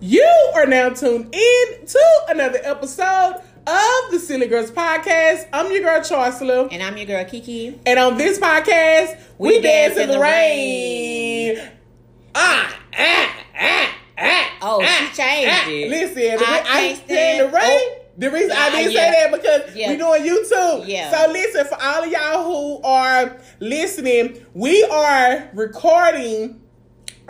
You are now tuned in to another episode of the Silly Girls Podcast. I'm your girl Chancellor. And I'm your girl Kiki. And on this podcast, we, we dance, dance in the, rain. rain. Ah, ah, ah, ah. Oh, ah, she changed ah. it. Listen, I, I stand the rain. Oh. The reason I didn't yeah. say that because yeah. we're doing YouTube. Yeah. So listen, for all of y'all who are listening, we are recording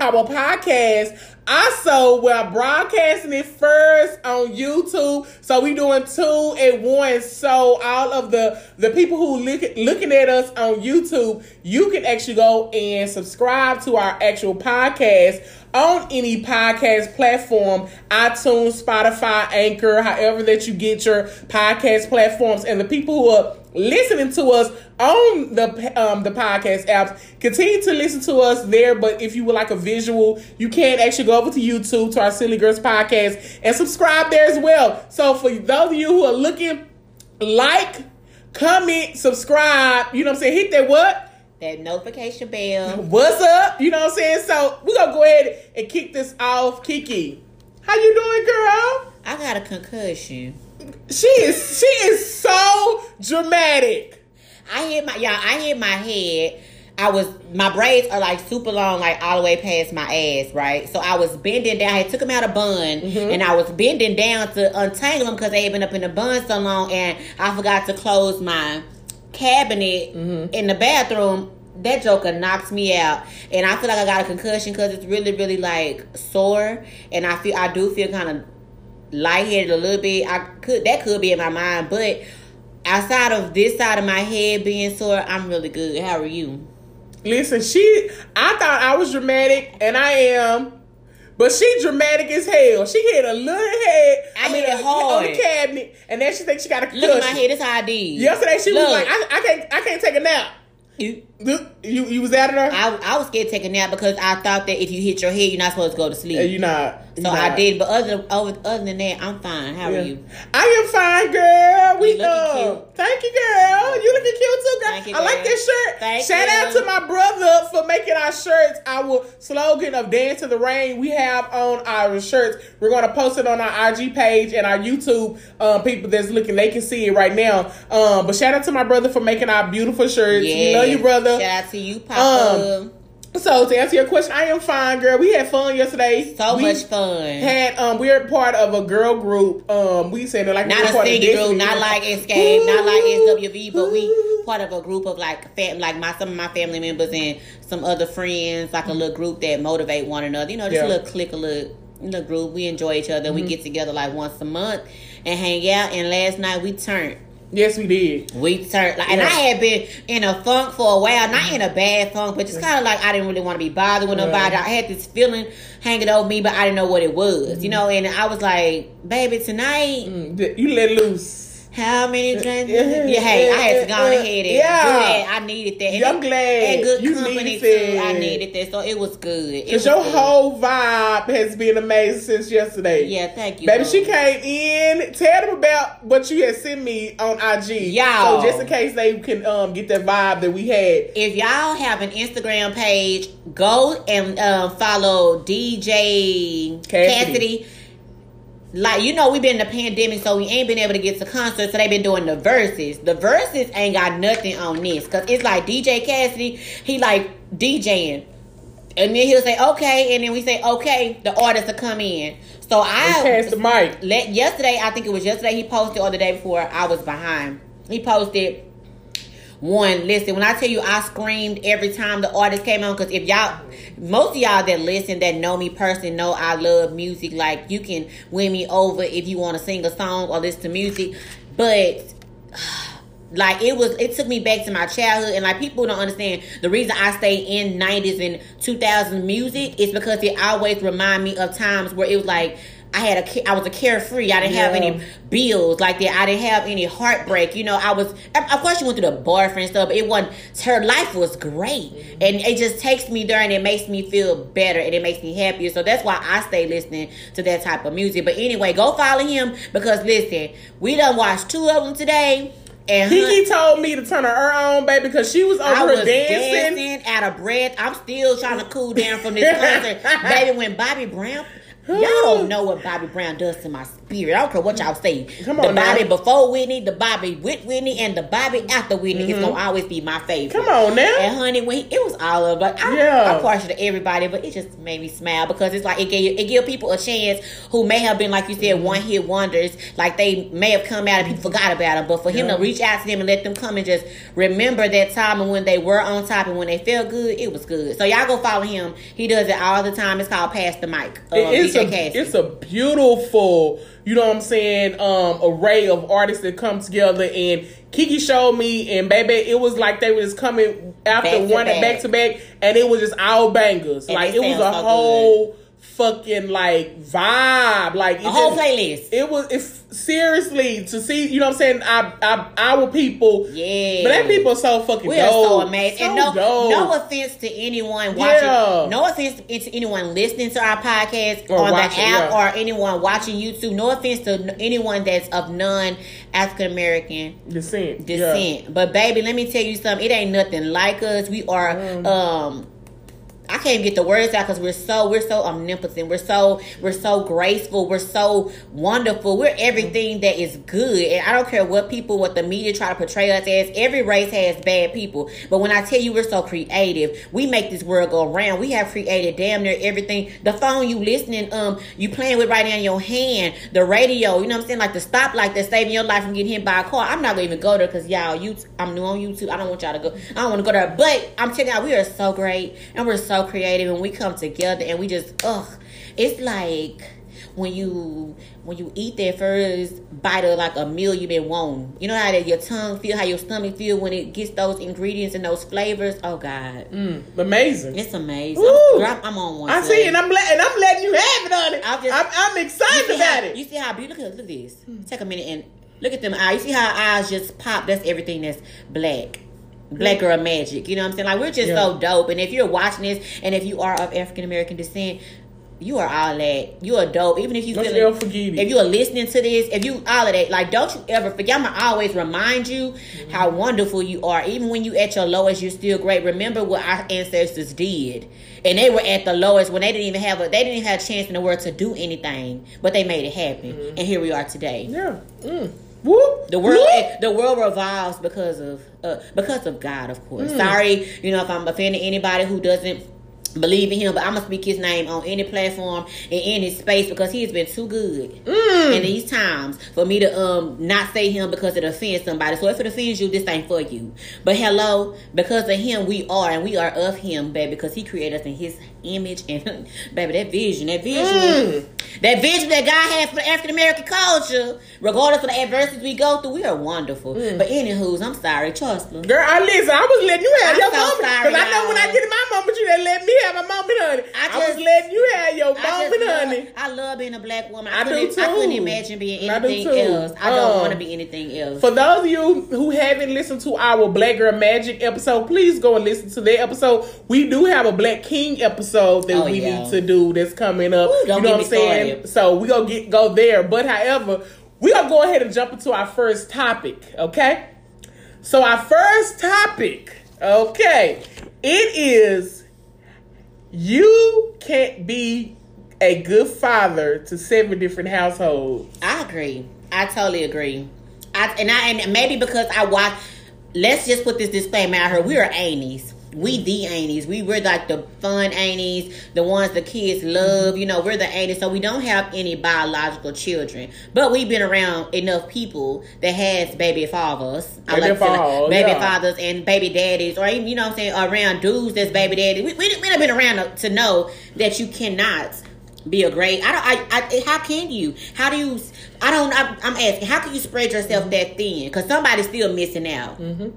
our podcast. Also, we're broadcasting it first on YouTube. So we doing two at once. So all of the the people who look looking at us on YouTube, you can actually go and subscribe to our actual podcast on any podcast platform, iTunes, Spotify, Anchor, however that you get your podcast platforms. And the people who are listening to us on the um, the podcast apps. Continue to listen to us there, but if you would like a visual, you can actually go over to YouTube to our Silly Girls podcast and subscribe there as well. So for those of you who are looking, like, comment, subscribe. You know what I'm saying? Hit that what? That notification bell. What's up? You know what I'm saying? So we're gonna go ahead and kick this off. Kiki, how you doing, girl? I got a concussion. She is she is so dramatic. I hit my y'all. I hit my head. I was my braids are like super long, like all the way past my ass, right? So I was bending down. I took them out of bun, mm-hmm. and I was bending down to untangle them because they had been up in the bun so long, and I forgot to close my cabinet mm-hmm. in the bathroom. That joker knocks me out, and I feel like I got a concussion because it's really, really like sore, and I feel I do feel kind of lightheaded a little bit. I could that could be in my mind, but outside of this side of my head being sore, I'm really good. How are you? Listen, she I thought I was dramatic and I am. But she dramatic as hell. She hit a little head. I, I mean, hit hard on the cabinet, and then she thinks she got a concussion. Look at my head. This how I did. Yesterday she Look. was like, I, I can't, I can't take a nap. You, you you was out of there? I, I was scared to take a nap because I thought that if you hit your head, you're not supposed to go to sleep. Yeah, you're not. You're so not. I did, but other other other than that, I'm fine. How yeah. are you? I am fine, girl. We know. Thank you, girl. You looking cute too, girl. You, I like this shirt. Thank Shout you. out to my brother for making our shirts. Our slogan of "Dance to the Rain." We have on our shirts. We're gonna post it on our IG page and our YouTube. Um, people that's looking, they can see it right now. Um, but shout out to my brother for making our beautiful shirts. Yes. We love you, brother. To you, Papa. Um, so to answer your question, I am fine, girl. We had fun yesterday. So we much fun. Had um, we're part of a girl group. Um, we said like not a singing group, not like Xscape, not like SWV, but we part of a group of like fam, like my some of my family members and some other friends, like a little group that motivate one another. You know, just yeah. a little click, a little little group. We enjoy each other. Mm-hmm. We get together like once a month and hang out. And last night we turned Yes, we did. We turned like, and I had been in a funk for a while, not in a bad funk, but just kind of like I didn't really want to be bothered with nobody. I had this feeling hanging over me, but I didn't know what it was, mm-hmm. you know. And I was like, "Baby, tonight mm, you let loose." How many drinks? yeah, hey, I had to go ahead and yeah. I needed that. And I'm glad. And good you company too. I needed that, so it was good. Because your good. whole vibe has been amazing since yesterday. Yeah, thank you. Baby, she came in. Tell them about what you had sent me on IG. Y'all. So just in case they can um, get that vibe that we had. If y'all have an Instagram page, go and uh, follow DJ Cassidy. Cassidy like you know we've been in the pandemic so we ain't been able to get to concerts so they've been doing the Verzuz. The Verzuz ain't got nothing on this because it's like dj cassidy he like djing and then he'll say okay and then we say okay the artist will come in. So i pass the mic. let yesterday i think it was yesterday he posted or the day before i was behind. He posted one, listen, when I tell you I screamed every time the artist came on, because if y'all, most of y'all that listen that know me personally know I love music. Like, you can win me over if you want to sing a song or listen to music. But, like it was it took me back to my childhood and like people don't understand the reason i stay in 90s and 2000s music is because it always remind me of times where it was like I had a, I was a carefree. I didn't yeah. have any bills like that. I didn't have any heartbreak. You know, I was, of course, she went through the boyfriend stuff, but it wasn't, her life was great. Mm-hmm. And it just takes me there and it makes me feel better and it makes me happier. So that's why I stay listening to that type of music. But anyway, go follow him because listen, we done watched two of them today. And Kiki told me to turn her on, baby, because she was over I was dancing. dancing out of breath. I'm still trying to cool down from this concert, baby. When Bobby Brown Y'all don't know what Bobby Brown does to my spirit. I don't care what y'all say. Come on, the Bobby now. before Whitney, the Bobby with Whitney, and the Bobby after Whitney mm-hmm. is gonna always be my favorite. Come on now. And honey, when he, it was all of but I, yeah. I'm partial to everybody, but it just made me smile because it's like it gave it give people a chance who may have been like you said mm-hmm. one hit wonders, like they may have come out and people forgot about them, but for him yeah. to reach out to them and let them come and just remember that time and when they were on top and when they felt good, it was good. So y'all go follow him. He does it all the time. It's called Pass the Mic. Um, it's a, it's a beautiful, you know what I'm saying, um, array of artists that come together. And Kiki showed me, and baby, it was like they were just coming after back one back. back to back, and it was just all bangers. And like it was a so whole. Good fucking like vibe. Like a whole just, playlist. It was if seriously to see, you know what I'm saying? I, I our people, yeah, black people are so fucking. We are so amazing. So and no, dope. no offense to anyone watching. Yeah. No offense to anyone listening to our podcast or on the app yeah. or anyone watching YouTube. No offense to anyone that's of non African American descent. Descent. Yeah. But baby, let me tell you something. It ain't nothing like us. We are. Mm. um I can't get the words out because we're so we're so omnipotent. We're so we're so graceful. We're so wonderful. We're everything that is good. And I don't care what people, what the media try to portray us as. Every race has bad people. But when I tell you we're so creative, we make this world go around. We have created damn near everything. The phone you listening, um, you playing with right now in your hand. The radio, you know what I'm saying? Like the stoplight that's saving your life from getting hit by a car. I'm not gonna even go there because y'all, you, I'm new on YouTube. I don't want y'all to go. I don't want to go there. But I'm telling y'all, we are so great and we're so creative and we come together and we just ugh it's like when you when you eat that first bite of like a meal you've been wanting. You know how that your tongue feel, how your stomach feel when it gets those ingredients and those flavors. Oh God, mm, amazing! It's amazing. I'm, I'm, I'm, on one. I see, and I'm and I'm letting you have it on it. I'm, just, I'm, I'm excited about how, it. You see how beautiful? Look, look at this. Hmm. Take a minute and look at them eyes. You see how eyes just pop? That's everything that's black black girl magic. You know what I'm saying? Like we're just yeah. so dope. And if you're watching this, and if you are of African American descent, you are all that. You are dope. Even if you don't feel if you are listening to this, if you all of that, like don't you ever forget. I'm gonna always remind you mm-hmm. how wonderful you are. Even when you at your lowest, you're still great. Remember what our ancestors did, and they were at the lowest when they didn't even have a they didn't even have a chance in the world to do anything, but they made it happen, mm-hmm. and here we are today. Yeah. Mm. Whoop, the world whoop. the world revolves because of uh, because of God, of course. Mm. Sorry, you know, if I'm offending anybody who doesn't believe in him, but I'm gonna speak his name on any platform and in his space because he has been too good mm. in these times for me to um not say him because it offends somebody. So if it offends you, this ain't for you. But hello, because of him we are and we are of him, baby, because he created us in his image and baby that vision, that vision, mm. that vision that God had for African American culture, regardless of the adversities we go through, we are wonderful. Mm. But anywho's, I'm sorry, trust me. Girl, I listen, I was letting you have I'm your so moment because I know when I get in my moment, you didn't let me have my moment, honey. I, just, I was letting you have your moment, honey. I love being a black woman. I, I do too. I couldn't imagine being anything I else. I don't um, want to be anything else. For those of you who haven't listened to our Black Girl Magic episode, please go and listen to that episode. We do have a Black King episode that oh, we yeah. need to do that's coming up. Ooh, you know what I'm saying? Started. So we gonna get go there. But however, we gonna go ahead and jump into our first topic. Okay. So our first topic, okay, it is you can't be a good father to seven different households. I agree. I totally agree. I and I and maybe because I watch. Let's just put this disclaimer out here. We are Ainies we the aunties. We were like the fun aunties, the ones the kids love. You know, we're the aunties, so we don't have any biological children, but we've been around enough people that has baby fathers, baby, I like father, baby yeah. fathers and baby daddies, or even you know what I'm saying around dudes that's baby daddy. We we, we have been around to know that you cannot be a great. I don't. I, I. How can you? How do you? I don't. I, am asking. How can you spread yourself that thin? Because somebody's still missing out. Mm-hmm.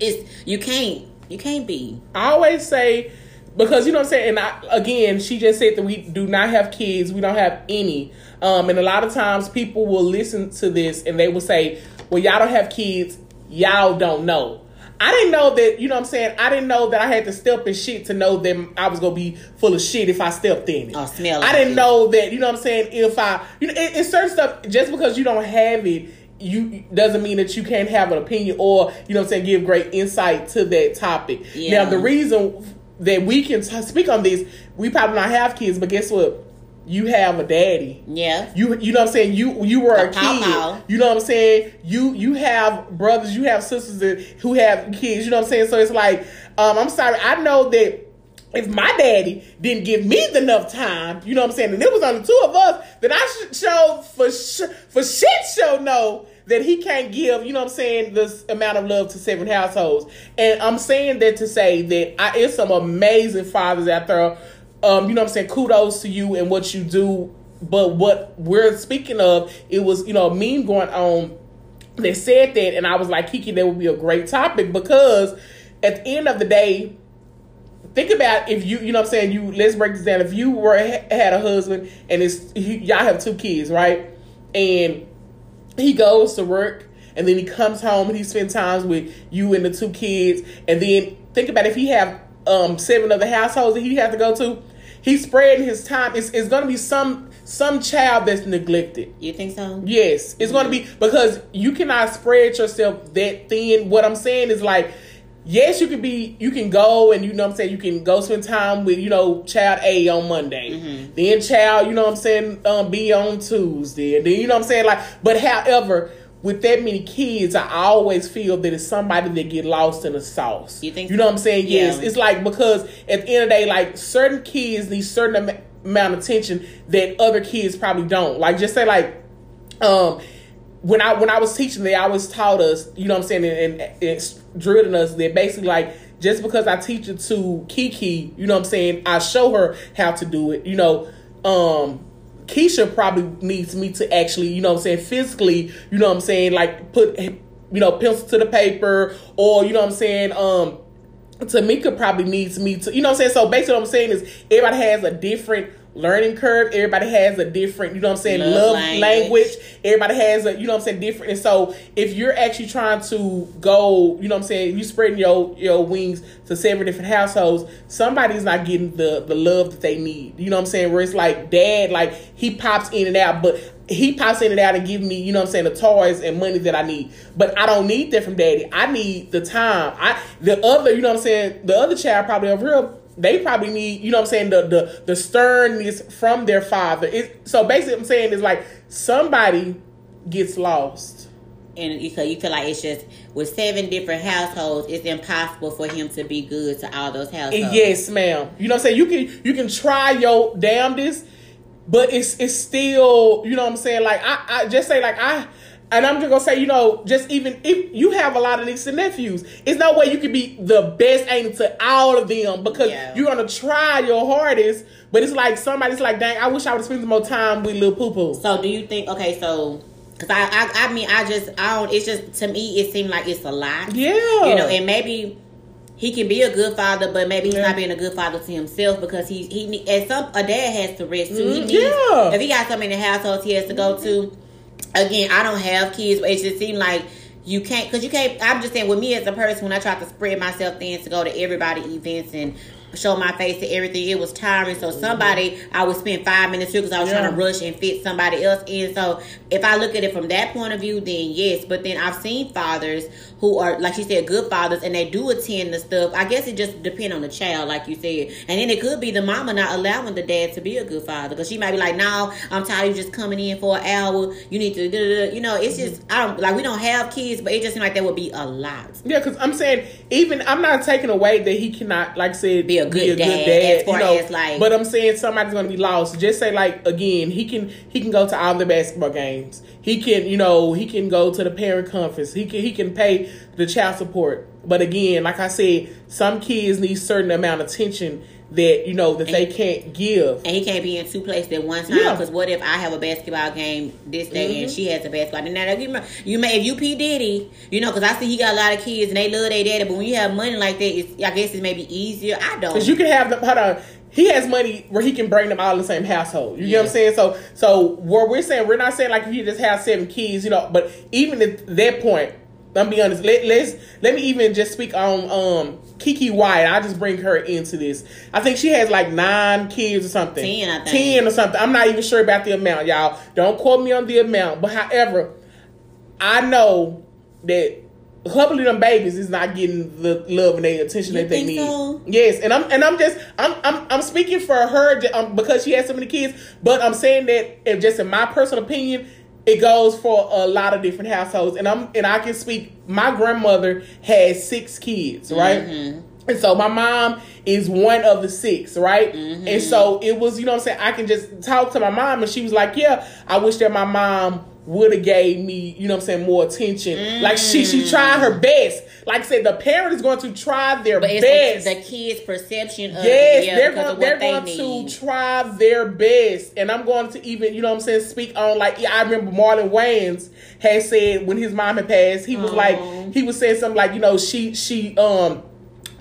It's you can't you can't be. I always say because you know what I'm saying. And I, again, she just said that we do not have kids. We don't have any. Um, and a lot of times people will listen to this and they will say, "Well, y'all don't have kids. Y'all don't know." I didn't know that. You know what I'm saying. I didn't know that I had to step in shit to know that I was gonna be full of shit if I stepped in it. Oh, smell. I didn't it. know that. You know what I'm saying. If I, you know, it, it's certain stuff. Just because you don't have it you doesn't mean that you can't have an opinion or you know I'm saying give great insight to that topic. Yeah. Now the reason that we can t- speak on this, we probably not have kids, but guess what? you have a daddy. Yeah. You you know what I'm saying? You you were a, a kid. You know what I'm saying? You you have brothers, you have sisters that, who have kids, you know what I'm saying? So it's like, um, I'm sorry, I know that if my daddy didn't give me enough time, you know what I'm saying, and it was only two of us, then I should show for sh- for shit show no that he can't give, you know what I'm saying, this amount of love to seven households. And I'm saying that to say that I, it's some amazing fathers out there um, you know what I'm saying, kudos to you and what you do. But what we're speaking of, it was, you know, a meme going on They said that, and I was like, Kiki, that would be a great topic because at the end of the day, think about if you, you know what I'm saying, you, let's break this down. If you were, had a husband and it's, y'all have two kids, right? And he goes to work and then he comes home and he spends times with you and the two kids. And then think about if he have um, seven other households that he have to go to he's spreading his time. It's, it's going to be some some child that's neglected. You think so? Yes, it's mm-hmm. going to be because you cannot spread yourself that thin. What I'm saying is like. Yes, you can be. You can go and you know what I'm saying. You can go spend time with you know child A on Monday, mm-hmm. then child you know what I'm saying um, B on Tuesday, and then you know what I'm saying like. But however, with that many kids, I always feel that it's somebody that get lost in the sauce. You think? You know what I'm saying? Yeah. Yes. It's like because at the end of the day, like certain kids need certain am- amount of attention that other kids probably don't. Like just say like, um, when I when I was teaching, they always taught us, you know what I'm saying, and, and, and drilling us that basically like just because I teach it to Kiki, you know what I'm saying, I show her how to do it. You know, um, Keisha probably needs me to actually, you know I'm saying, physically, you know I'm saying, like put, you know, pencil to the paper or, you know I'm saying, um, Tamika probably needs me to, you know I'm saying? So basically what I'm saying is everybody has a different learning curve. Everybody has a different, you know what I'm saying, love, love language. language. Everybody has a, you know what I'm saying, different. And so if you're actually trying to go, you know what I'm saying, you spreading your your wings to seven different households, somebody's not getting the the love that they need. You know what I'm saying? Where it's like dad, like he pops in and out, but he pops in and out and give me, you know what I'm saying, the toys and money that I need. But I don't need that from daddy. I need the time. I the other, you know what I'm saying, the other child probably over here they probably need, you know what I'm saying, the the the sternness from their father. It, so basically, I'm saying is like somebody gets lost. And you feel, you feel like it's just with seven different households, it's impossible for him to be good to all those households. Yes, ma'am. You know what I'm saying? You can you can try your damnedest, but it's it's still, you know what I'm saying? Like I, I just say like I and I'm just gonna say, you know, just even if you have a lot of nieces and nephews, it's no way you can be the best aim to all of them because yeah. you're gonna try your hardest. But it's like somebody's like, dang, I wish I would have spent some more time with little poo poo. So do you think? Okay, so because I, I, I mean, I just, I don't. It's just to me, it seemed like it's a lot. Yeah, you know, and maybe he can be a good father, but maybe he's yeah. not being a good father to himself because he's he and some a dad has to rest too. He mm, needs yeah. if he got so many households he has to go to again, I don't have kids, but it just seemed like you can't because you can't. I'm just saying with me as a person when I try to spread myself thin to go to everybody events and show my face to everything. It was tiring. So mm-hmm. somebody, I would spend five minutes here because I was yeah. trying to rush and fit somebody else in. So if I look at it from that point of view, then yes. But then I've seen fathers who are, like you said, good fathers, and they do attend the stuff. I guess it just depends on the child, like you said. And then it could be the mama not allowing the dad to be a good father because she might be like, "No, I'm tired of you just coming in for an hour. You need to, you know." It's just I don't like we don't have kids, but it just seems like that would be a lot. Yeah, because I'm saying even I'm not taking away that he cannot, like I said, be a good, be a dad, good dad. As far you know, as like, but I'm saying somebody's going to be lost. Just say like again, he can he can go to all the basketball games. He can you know he can go to the parent conference. He can he can pay the child support. But again, like I said, some kids need certain amount of attention that you know that and they can't give. And he can't be in two places at one time. Because yeah. what if I have a basketball game this day mm-hmm. and she has a basketball? And now you, you may if you P Diddy, you know, because I see he got a lot of kids and they love their daddy. But when you have money like that, it's, I guess it may be easier. I don't. Because you can have them. Hold on. He has money where he can bring them all in the same household. You yeah. know what I'm saying? So, so what we're saying, we're not saying like if you just have seven kids, you know. But even at that point, I'm be honest. Let, let's let me even just speak on um Keke Wyatt. I just bring her into this. I think she has like nine kids or something. Ten, I think. Ten or something. I'm not even sure about the amount, y'all. Don't quote me on the amount. But however, I know that a couple of them babies is not getting the love and the attention you that they need. So? Yes, and I'm and I'm just I'm I'm I'm speaking for her um, because she has so many kids, but I'm saying that if just in my personal opinion, it goes for a lot of different households, and I'm and I can speak. My grandmother had six kids, right? Mm-hmm. And so my mom is one of the six, right? Mm-hmm. And so it was, you know I'm saying? I can just talk to my mom and she was like, Yeah, I wish that my mom would have gave me, you know I'm saying, more attention. Mm. Like she she tried her best. Like I said, the parent is going to try their but best. The, the kid's perception of yes, they're going, they're they going need. to try their best. And I'm going to even, you know I'm saying, speak on like I remember Marlon Wayans had said when his mom had passed, he was Aww. like he was saying something like, you know, she she um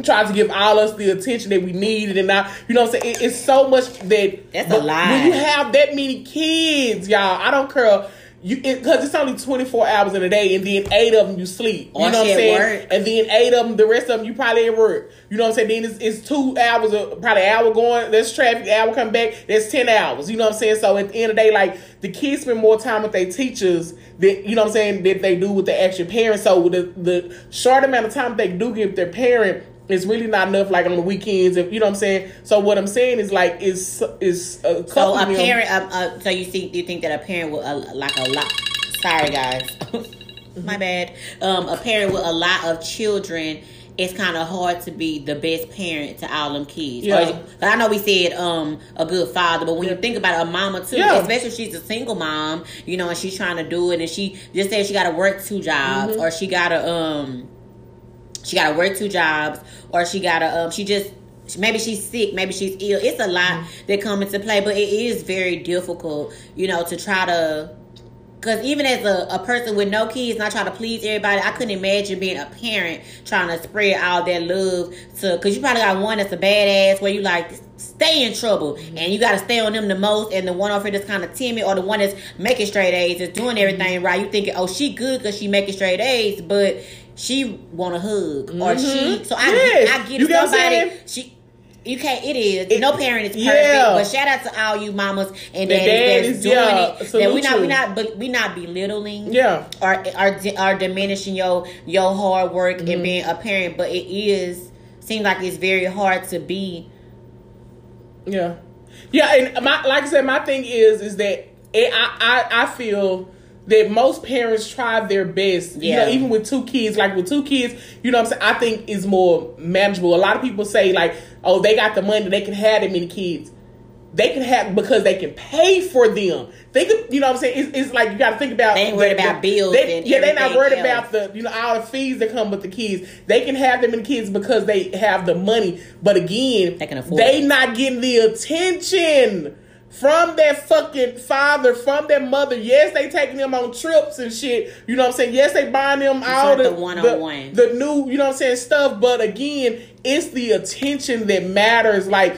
tried to give all us the attention that we needed and now you know what I'm saying it, it's so much that that's a lie when you have that many kids y'all I don't care you because it, it's only 24 hours in a day and then eight of them you sleep. You know what i'm saying? and then eight of them the rest of them you probably at work. You know what i'm saying? Then it's, it's two hours of probably an hour going. There's traffic hour come back. There's 10 hours. You know what i'm saying? So at the end of the day like the kids spend more time with their teachers that you know what i'm saying that they do with the actual parents. So the the short amount of time they do give their parent it's really not enough like on the weekends if you know what i'm saying so what i'm saying is like is is a so a parent uh, uh, so you think you think that a parent will uh, like a lot sorry guys my bad um a parent with a lot of children it's kind of hard to be the best parent to all them kids. Yeah. Or, I know we said um a good father, but when yeah. you think about a mama too, yeah. especially if she's a single mom, you know, and she's trying to do it, and she just said she got to work two jobs, mm-hmm. or she got to um she got to work two jobs, or she got to um, she just maybe she's sick, maybe she's ill. It's a lot mm-hmm. that come into play, but it is very difficult, you know, to try to. Because even as a, a person with no kids, not try to please everybody, I couldn't imagine being a parent trying to spread all that love to. Because you probably got one that's a badass where you like stay in trouble mm-hmm. and you got to stay on them the most, and the one over here that's kind of timid or the one that's making straight A's is doing everything mm-hmm. right. You thinking, oh, she good because she making straight A's, but she want a hug mm-hmm. or she. So I yes. I get you somebody she. You can't. It is. It, no parent is perfect. Yeah. But shout out to all you mamas and daddies that's doing it. That we not we not but we not belittling. Yeah. Or are are diminishing your your hard work mm-hmm. and being a parent. But it is seems like it's very hard to be. Yeah. Yeah, and my like I said, my thing is is that it, I, I I feel that most parents try their best. Yeah. You know, even with two kids, like with two kids, you know what I'm saying? I think is more manageable. A lot of people say like, oh, they got the money, they can have that many kids. They can have because they can pay for them. They could, you know what I'm saying? It's, it's like you got to think about. They ain't worried the, about bills. They, yeah, they're not worried else. about the, you know, all the fees that come with the kids. They can have them in kids because they have the money. But again, they can afford. They it. not getting the attention from their fucking father, from their mother. Yes, they taking them on trips and shit. You know what I'm saying? Yes, they buying them it's all the, the, the new, you know what I'm saying, stuff. But again, it's the attention that matters. Like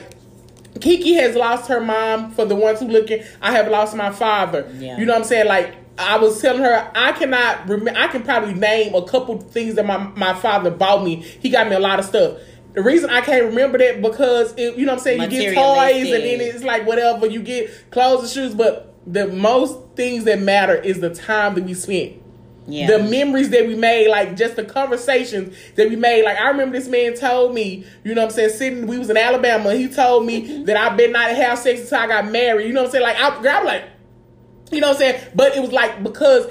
Kiki has lost her mom. For the ones who looking, I have lost my father. Yeah. You know what I'm saying? Like I was telling her, I cannot remember. I can probably name a couple things that my my father bought me. He got me a lot of stuff. The reason I can't remember that because it, you know what I'm saying you get toys and then it's like whatever you get clothes and shoes, but the most things that matter is the time that we spent. Yeah. The memories that we made, like just the conversations that we made. Like I remember this man told me, you know what I'm saying, sitting we was in Alabama, he told me that I better not have sex until I got married. You know what I'm saying? Like I, I was like, you know what I'm saying? But it was like because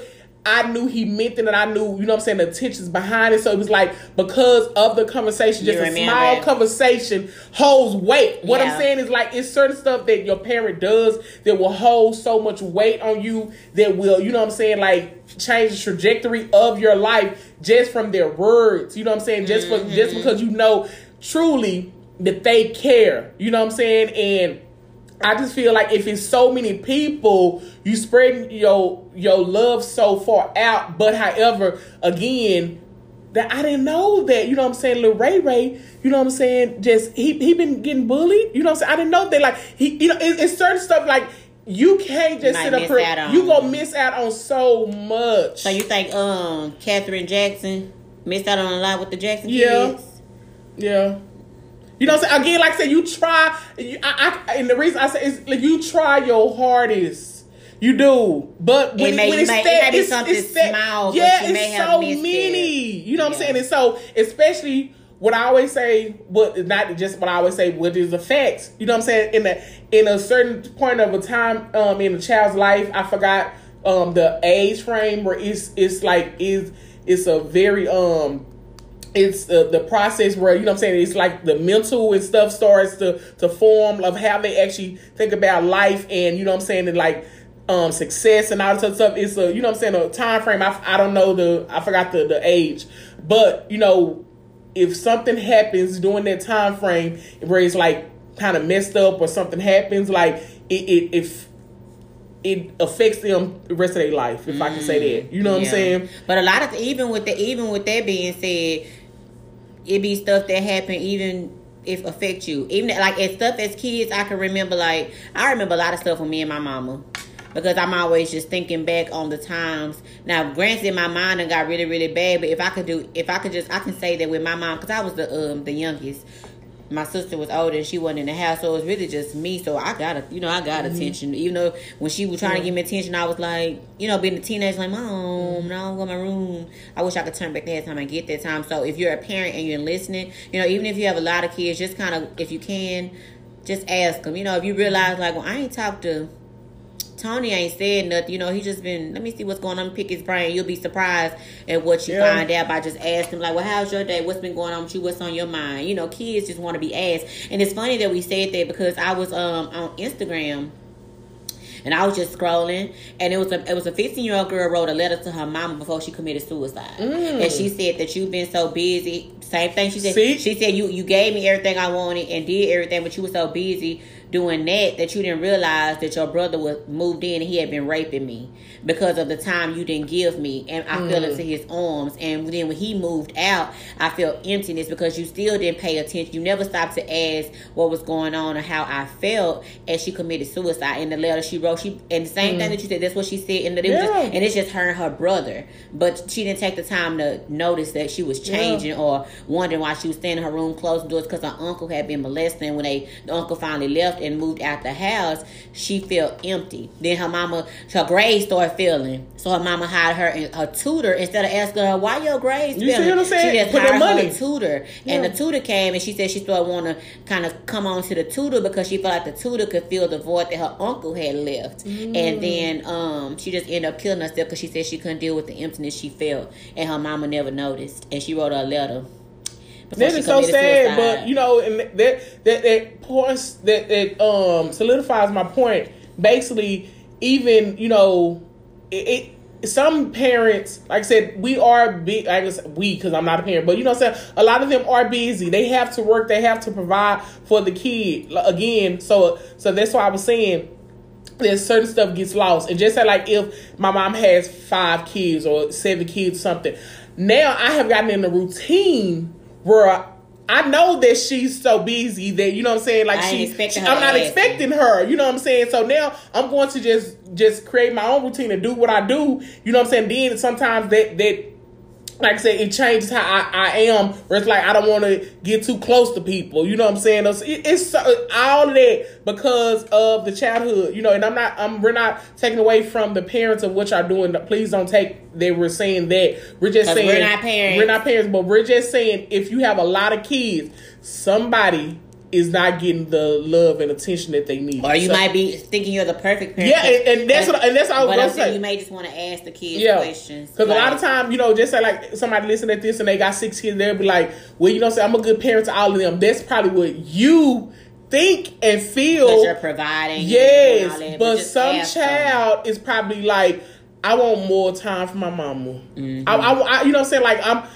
I knew he meant it and I knew, you know what I'm saying, the intentions behind it. So it was like because of the conversation, just a small conversation holds weight. What yeah. I'm saying is like it's certain stuff that your parent does that will hold so much weight on you that will, you know what I'm saying, like change the trajectory of your life just from their words. You know what I'm saying? Just mm-hmm. for just mm-hmm. because you know truly that they care. You know what I'm saying? And I just feel like if it's so many people, you spread your your love so far out. But however, again, that I didn't know that, you know what I'm saying, Lil Ray Ray, you know what I'm saying, just he he been getting bullied, you know what I'm saying? I didn't know that like he you know, it, it's certain stuff like you can't just sit up here. You gonna miss out on so much. So you think um Katherine Jackson missed out on a lot with the Jackson yeah. kids? Yeah. You know what I'm saying? Again, like I said, you try. You, I, I, and the reason I say is like you try your hardest You do, but when, it may, when it's, may, that, it it's, something it's that, small, yeah, it's so many. It. You know what yeah. I'm saying? And so, especially what I always say, what not just what I always say, what is the facts. You know what I'm saying? In a in a certain point of a time um, in a child's life, I forgot um, the age frame where it's it's like is it's a very um it's uh, the process where you know what I'm saying it's like the mental and stuff starts to to form of how they actually think about life and you know what I'm saying and like um success and all this other stuff. It's a you know what I'm saying a time frame. I, I don't know the I forgot the the age. But you know if something happens during that time frame where it's like kind of messed up or something happens like it, it if it affects them the rest of their life if mm, I can say that. You know what yeah. I'm saying? But a lot of even with the even with that being said it be stuff that happened even if affect you. Even like as stuff as kids, I can remember like I remember a lot of stuff with me and my mama. Because I'm always just thinking back on the times. Now, granted, my mind and got really, really bad. But if I could do, if I could just, I can say that with my mom, because I was the um the youngest my sister was older and she wasn't in the house, so it was really just me. So I got, a, you know, I got mm-hmm. attention. Even though when she was trying yeah. to give me attention, I was like, you know, being a teenager, like, mom, no, I'm going to my room. I wish I could turn back that time and get that time. So if you're a parent and you're listening, you know, even if you have a lot of kids, just kind of, if you can, just ask them. You know, if you realize, like, well, I ain't talked to Tony ain't said nothing. You know, he just been, let me see what's going on, pick his brain. You'll be surprised at what you yeah. find out by just asking, like, well, how's your day? What's been going on with you? What's on your mind? You know, kids just want to be asked. And it's funny that we said that because I was um on Instagram and I was just scrolling, and it was a it was a 15 year old girl wrote a letter to her mama before she committed suicide, mm. and she said that you've been so busy. Same thing she said. See? She said you you gave me everything I wanted and did everything, but you were so busy doing that that you didn't realize that your brother was moved in and he had been raping me because of the time you didn't give me and I mm. fell into his arms and then when he moved out I felt emptiness because you still didn't pay attention you never stopped to ask what was going on or how I felt and she committed suicide in the letter she wrote she and the same mm. thing that you said that's what she said and, yeah. just, and it's just her and her brother but she didn't take the time to notice that she was changing yeah. or wondering why she was staying in her room closed doors because her uncle had been molested when they the uncle finally left left and moved out the house, she felt empty. Then her mama, her grades started feeling. So her mama hired her and her tutor instead of asking her why your grades you feeling. She just Put hired money. her tutor, yeah. and the tutor came and she said she started want to kind of come on to the tutor because she felt like the tutor could fill the void that her uncle had left. Mm. And then um, she just ended up killing herself because she said she couldn't deal with the emptiness she felt, and her mama never noticed. And she wrote her a letter that is so sad, but you know, and that that that points that that um solidifies my point. Basically, even you know, it, it some parents, like I said, we are big. I guess we, because I'm not a parent, but you know, what I'm saying a lot of them are busy. They have to work. They have to provide for the kid again. So, so that's why I was saying that certain stuff gets lost. And just say like if my mom has five kids or seven kids, something. Now I have gotten in a routine where I know that she's so busy that you know what I'm saying. Like she, she I'm not expecting her. You know what I'm saying. So now I'm going to just just create my own routine and do what I do. You know what I'm saying. Then sometimes that that like I said, it changes how I, I am. Where it's like I don't want to get too close to people. You know what I'm saying? It's, it's all of that because of the childhood. You know, and I'm not. I'm. We're not taking away from the parents of what y'all doing. Please don't take. They were saying that. We're just saying we're not parents. We're not parents, but we're just saying if you have a lot of kids, somebody is not getting the love and attention that they need. Or you so, might be thinking you're the perfect parent. Yeah, and, and that's what and that's all I was say. You may just want to ask the kids yeah. questions. Because like, a lot of time, you know, just say like somebody listen at this and they got six kids, they'll be like, "Well, you know, say I'm a good parent to all of them." That's probably what you think and feel. you're providing. Yes, that, but, but some child them. is probably like, "I want more time for my mama." Mm-hmm. I, I, I, you know, what I'm saying like I'm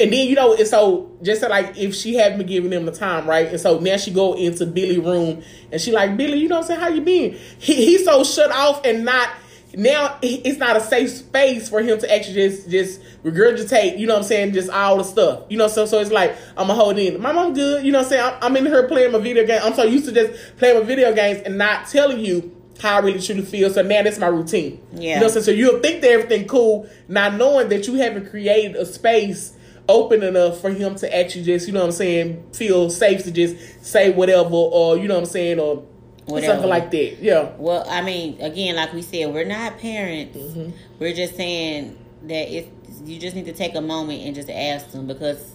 and then you know, and so just like if she hadn't been giving him the time, right? And so now she go into Billy room and she like Billy, you know, what I'm saying how you been? He he's so shut off and not now it's not a safe space for him to actually just just regurgitate, you know what I'm saying, just all the stuff. You know, so so it's like I'm gonna hold in. My mom good, you know what I'm saying? I'm, I'm in her playing my video game. I'm so used to just playing my video games and not telling you how I really truly feel. So now that's my routine. Yeah. You know, so, so you'll think that everything cool, not knowing that you haven't created a space open enough for him to actually just, you know what I'm saying, feel safe to just say whatever or, you know what I'm saying, or Whatever. Something like that. Yeah. Well, I mean, again, like we said, we're not parents. Mm-hmm. We're just saying that if you just need to take a moment and just ask them because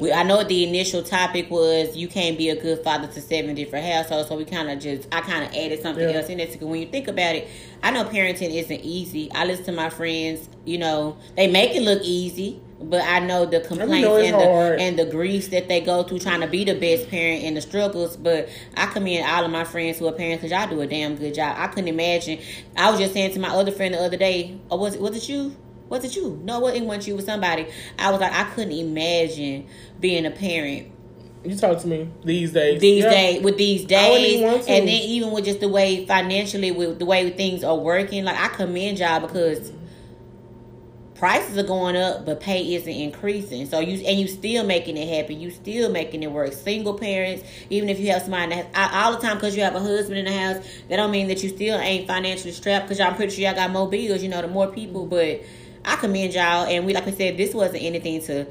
we, I know the initial topic was you can't be a good father to seven different households, so we kind of just I kind of added something yeah. else in. Because when you think about it, I know parenting isn't easy. I listen to my friends, you know, they make it look easy, but I know the complaints know and the and the griefs that they go through trying to be the best parent and the struggles. But I commend all of my friends who are parents because y'all do a damn good job. I couldn't imagine. I was just saying to my other friend the other day, "Oh, was it was it you?" Was it you? No, it wasn't you. It was somebody. I was like, I couldn't imagine being a parent. You talk to me these days. These yeah. days with these days, and then even with just the way financially, with the way things are working, like I commend y'all because prices are going up, but pay isn't increasing. So you and you still making it happen. You still making it work. Single parents, even if you have somebody the house, all the time because you have a husband in the house, that don't mean that you still ain't financially strapped. Because I'm pretty sure y'all got more bills. You know, the more people, but I commend y'all. And we, like I said, this wasn't anything to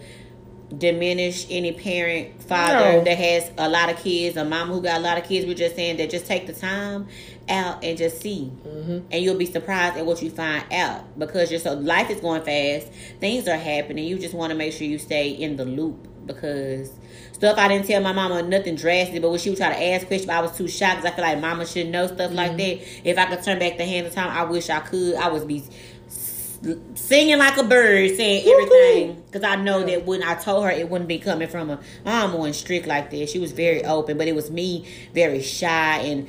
diminish any parent, father no. that has a lot of kids, a mom who got a lot of kids. We're just saying that just take the time out and just see, mm-hmm. and you'll be surprised at what you find out because you're so life is going fast, things are happening. You just want to make sure you stay in the loop because stuff I didn't tell my mama nothing drastic, but when she would try to ask questions, I was too shocked. I feel like mama should know stuff mm-hmm. like that. If I could turn back the hand of time, I wish I could. I would be singing like a bird, saying everything. Because I know that when I told her, it wouldn't be coming from a mom and strict like this. She was very open, but it was me very shy and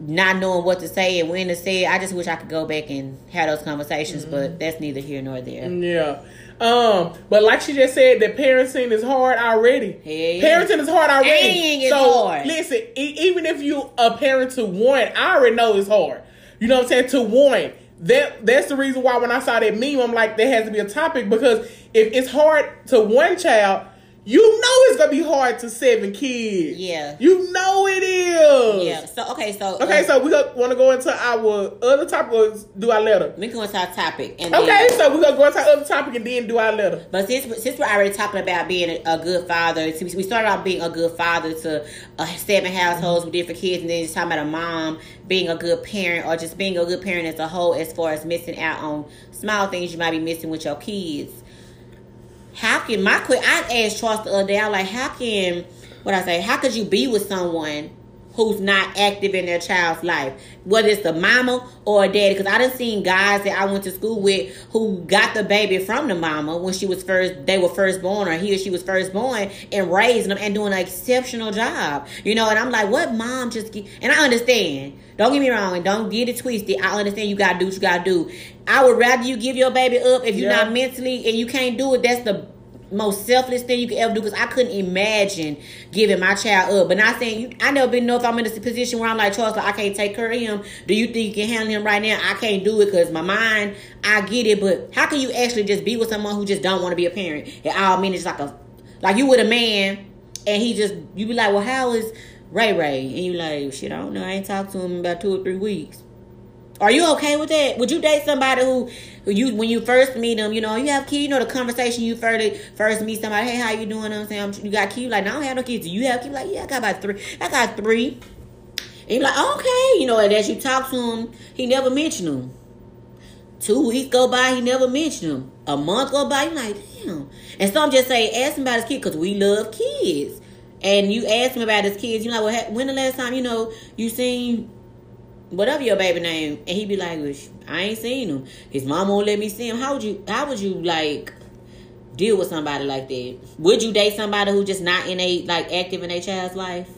not knowing what to say and when to say it. I just wish I could go back and have those conversations, mm-hmm. but that's neither here nor there. Yeah. Um, but like she just said, that parenting is hard already. Yeah. Parenting is hard already. so hard. listen, e- even if you a parent to one, I already know it's hard. You know what I'm saying? To one, that that's the reason why when I saw that meme, I'm like, there has to be a topic because if it's hard to one child, you know it's gonna be hard to seven kids. Yeah, you know it is. Yeah. So okay, so okay, uh, so we want to go into our other topic. Or do our letter? We go into our topic. And okay, then, so we're gonna go into our other topic and then do our letter. But since since we're already talking about being a, a good father, since we started off being a good father to uh, seven households with different kids, and then just talking about a mom being a good parent or just being a good parent as a whole, as far as missing out on small things you might be missing with your kids how can my quick? I asked Charles the other day. I like, how can what I say? How could you be with someone who's not active in their child's life, whether it's the mama or a daddy. Because I done seen guys that I went to school with who got the baby from the mama when she was first, they were first born, or he or she was first born, and raising them and doing an exceptional job. You know, and I'm like, what mom just? Get? And I understand. Don't get me wrong, and don't get it twisted. I understand you gotta do what you gotta do. I would rather you give your baby up if you're yeah. not mentally and you can't do it. That's the most selfless thing you could ever do because I couldn't imagine giving my child up. But not saying you, I never been know if I'm in a position where I'm like Charles, like, I can't take care of him. Do you think you can handle him right now? I can't do it because my mind, I get it. But how can you actually just be with someone who just don't want to be a parent? It all mean it's like a like you with a man and he just you be like, well, how is Ray Ray? And you like, shit, I don't know. I ain't talked to him in about two or three weeks. Are you okay with that? Would you date somebody who, who you when you first meet them, you know, you have kids, you know, the conversation you first first meet somebody, hey, how you doing? I'm saying you got kids, like, no, I don't have no kids. Do you have kids? Like, yeah, I got about three. I got three. And you're like, okay, you know, and as you talk to him, he never mentioned them. Two weeks go by, he never mentioned them. A month go by, you like, damn. And some just say, ask him about his kids because we love kids. And you ask him about his kids, you know, well, when the last time, you know, you seen whatever your baby name, and he be like, well, I ain't seen him. His mom won't let me see him. How would you? How would you like deal with somebody like that? Would you date somebody who just not in a like active in a child's life?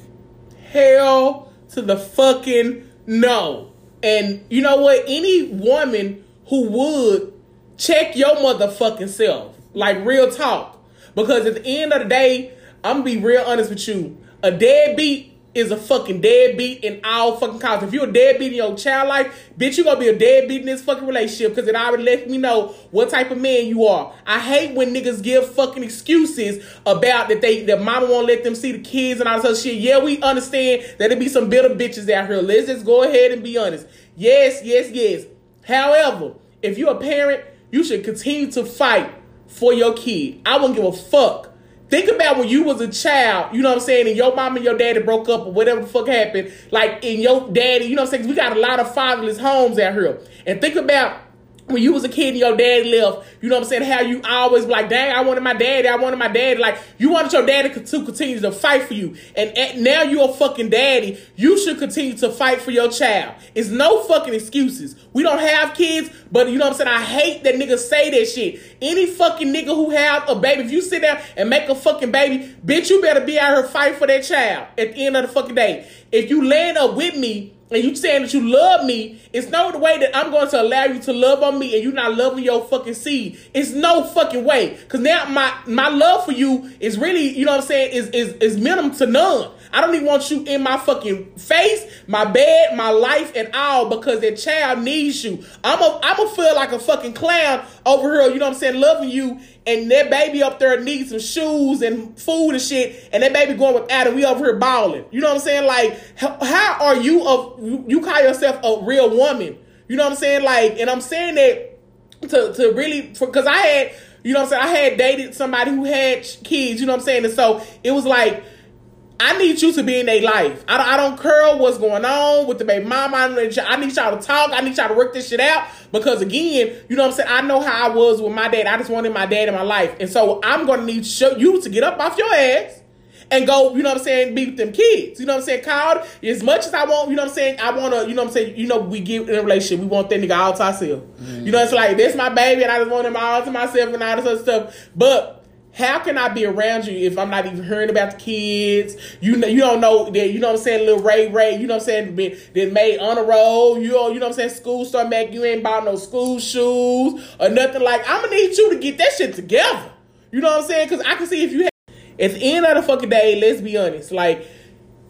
Hell to the fucking no. And you know what? Any woman who would check your motherfucking self, like real talk, because at the end of the day, I'm gonna be real honest with you. A deadbeat is a fucking deadbeat in all fucking cause. If you're a deadbeat in your child life, bitch, you gonna be a deadbeat in this fucking relationship because it already let me know what type of man you are. I hate when niggas give fucking excuses about that they that mama won't let them see the kids and all this other shit. Yeah, we understand that there be some bitter bitches out here. Let's just go ahead and be honest. Yes, yes, yes. However, if you're a parent, you should continue to fight for your kid. I won't give a fuck Think about when you was a child, you know what I'm saying, and your mom and your daddy broke up or whatever the fuck happened. Like, in your daddy, you know what I'm saying? We got a lot of fatherless homes out here. And think about when you was a kid and your dad left, you know what I'm saying? How you always like, dang, I wanted my daddy, I wanted my daddy. Like, you wanted your daddy to continue to fight for you. And now you're a fucking daddy. You should continue to fight for your child. It's no fucking excuses. We don't have kids, but you know what I'm saying? I hate that niggas say that shit. Any fucking nigga who have a baby, if you sit down and make a fucking baby, bitch, you better be out here fight for that child at the end of the fucking day. If you land up with me, and you saying that you love me, it's no way that I'm going to allow you to love on me and you not loving your fucking seed. It's no fucking way. Cause now my my love for you is really, you know what I'm saying, is is is minimum to none. I don't even want you in my fucking face, my bed, my life, and all because that child needs you. I'm a I'm a feel like a fucking clown over here, you know what I'm saying, loving you, and that baby up there needs some shoes and food and shit, and that baby going with Adam, we over here balling. You know what I'm saying? Like, how, are you a you call yourself a real woman? You know what I'm saying? Like, and I'm saying that to to really because I had you know what I'm saying? I had dated somebody who had kids, you know what I'm saying? And so it was like I need you to be in their life. I don't, I don't care what's going on with the baby mama. I need y'all to talk. I need y'all to work this shit out. Because again, you know what I'm saying? I know how I was with my dad. I just wanted my dad in my life. And so I'm going to need you to get up off your ass and go, you know what I'm saying, be with them kids. You know what I'm saying? Kyle, as much as I want, you know what I'm saying, I want to, you know what I'm saying, you know, we get in a relationship, we want that nigga all to ourselves. Mm. You know, it's like, this my baby and I just want him all to myself and all this other stuff. But how can I be around you if I'm not even hearing about the kids? You know, you don't know that you know what I'm saying, little Ray Ray, you know what I'm saying, been made on a roll, you know, you know what I'm saying, school start back, you ain't bought no school shoes or nothing like I'm gonna need you to get that shit together. You know what I'm saying? Cause I can see if you have at the end of the fucking day, let's be honest, like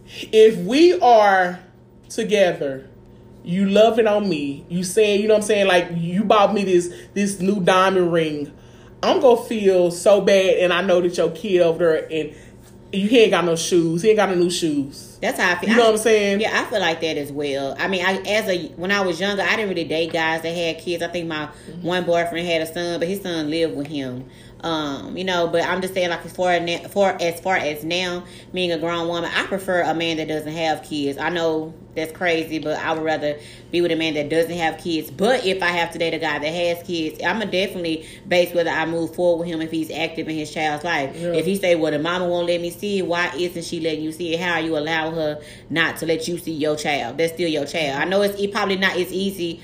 if we are together you loving on me, you saying, you know what I'm saying, like you bought me this this new diamond ring I'm gonna feel so bad, and I know that your kid over there and you he ain't got no shoes. He ain't got no new shoes. That's how I feel. You know I, what I'm saying? Yeah, I feel like that as well. I mean, I as a when I was younger, I didn't really date guys that had kids. I think my mm-hmm. one boyfriend had a son, but his son lived with him. Um, you know, but I'm just saying, like as far as for as far as now, being a grown woman, I prefer a man that doesn't have kids. I know that's crazy, but I would rather be with a man that doesn't have kids. But if I have to date a guy that has kids, I'm gonna definitely base whether I move forward with him if he's active in his child's life. Yeah. If he say, "Well, the mama won't let me see it," why isn't she letting you see it? How are you allowing her not to let you see your child? That's still your child. I know it's it probably not as easy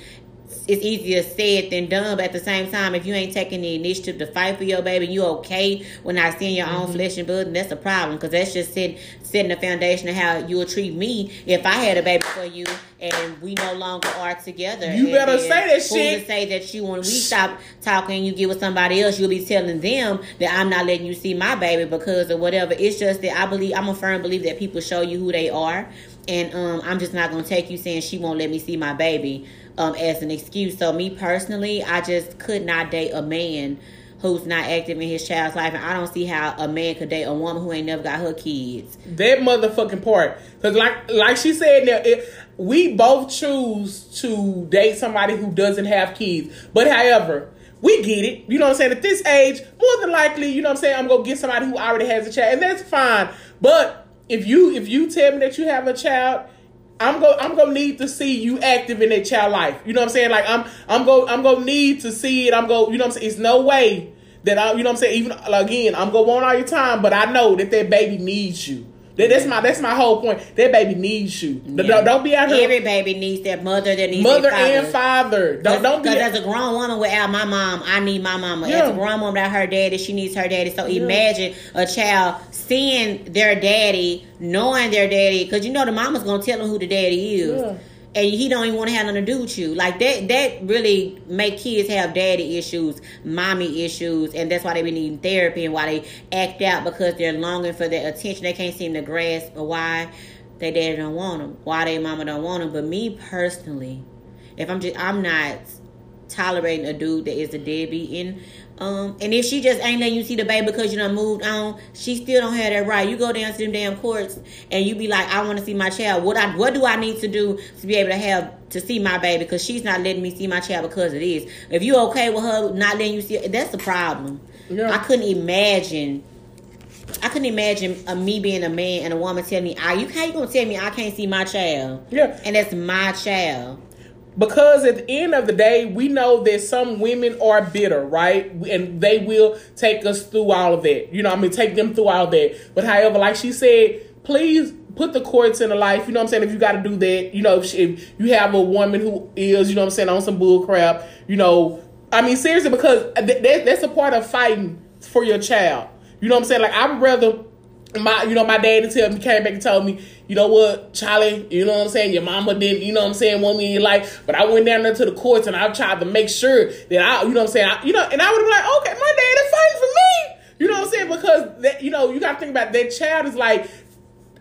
it's easier said than done. But at the same time, if you ain't taking the initiative to fight for your baby, you okay when I seeing your mm-hmm. own flesh and blood, and that's a problem because that's just setting setting the foundation of how you will treat me if I had a baby for you and we no longer are together. You better say that shit. To say that you when we stop talking, you get with somebody else, you'll be telling them that I'm not letting you see my baby because of whatever. It's just that I believe I'm a firm believer that people show you who they are, and um, I'm just not gonna take you saying she won't let me see my baby um, as an excuse. So me personally, I just could not date a man who's not active in his child's life, and I don't see how a man could date a woman who ain't never got her kids. That motherfucking part, because like like she said, now it, we both choose to date somebody who doesn't have kids. But however, we get it. You know what I'm saying? At this age, more than likely, you know what I'm saying, I'm gonna get somebody who already has a child, and that's fine. But if you if you tell me that you have a child I'm go I'm gonna need to see you active in that child life. You know what I'm saying? Like I'm I'm go I'm gonna need to see it. I'm go you know what I'm saying? It's no way that I you know what I'm saying, even again, I'm gonna want all your time, but I know that that baby needs you. That's my that's my whole point. That baby needs you. Yeah. Don't, don't, be out here. Every baby needs their mother. That needs mother father. and father. Don't don't be. Because as a grown woman without my mom, I need my mama. Yeah. As a grown woman without her daddy, she needs her daddy. So yeah. imagine a child seeing their daddy, knowing their daddy, because you know the mama's gonna tell them who the daddy is and he don't even want to have nothing to do with you. Like that that really make kids have daddy issues, mommy issues, and that's why they be needing therapy and why they act out because they're longing for their attention. They can't seem to grasp why their daddy don't want them, why their mama don't want them. But me personally, if I'm just I'm not tolerating a dude that is a deadbeat in um, and if she just ain't letting you see the baby because you done moved on, she still don't have that right. You go down to them damn courts and you be like, I want to see my child. What I what do I need to do to be able to have to see my baby? Because she's not letting me see my child because it is. If you okay with her not letting you see, that's the problem. Yeah. I couldn't imagine I couldn't imagine a, me being a man and a woman telling me, "Ah, you can't you gonna tell me I can't see my child?" Yeah, and that's my child. Because at the end of the day, we know that some women are bitter, right? And they will take us through all of that. You know, I mean, take them through all that. But however, like she said, please put the courts in the life. You know what I'm saying? If you got to do that, you know, if, she, if, you have a woman who is, you know what I'm saying, on some bull crap, you know, I mean, seriously, because that, that's a part of fighting for your child. You know what I'm saying? Like, I would rather my, you know, my daddy tell me, came back and told me, you know what, Charlie, you know what I'm saying? Your mama didn't, you know what I'm saying, want me in your life. But I went down there to the courts and I tried to make sure that I, you know what I'm saying, I, you know, and I would been like, okay, my daddy fighting for me. You know what I'm saying? Because that, you know, you got to think about that child is like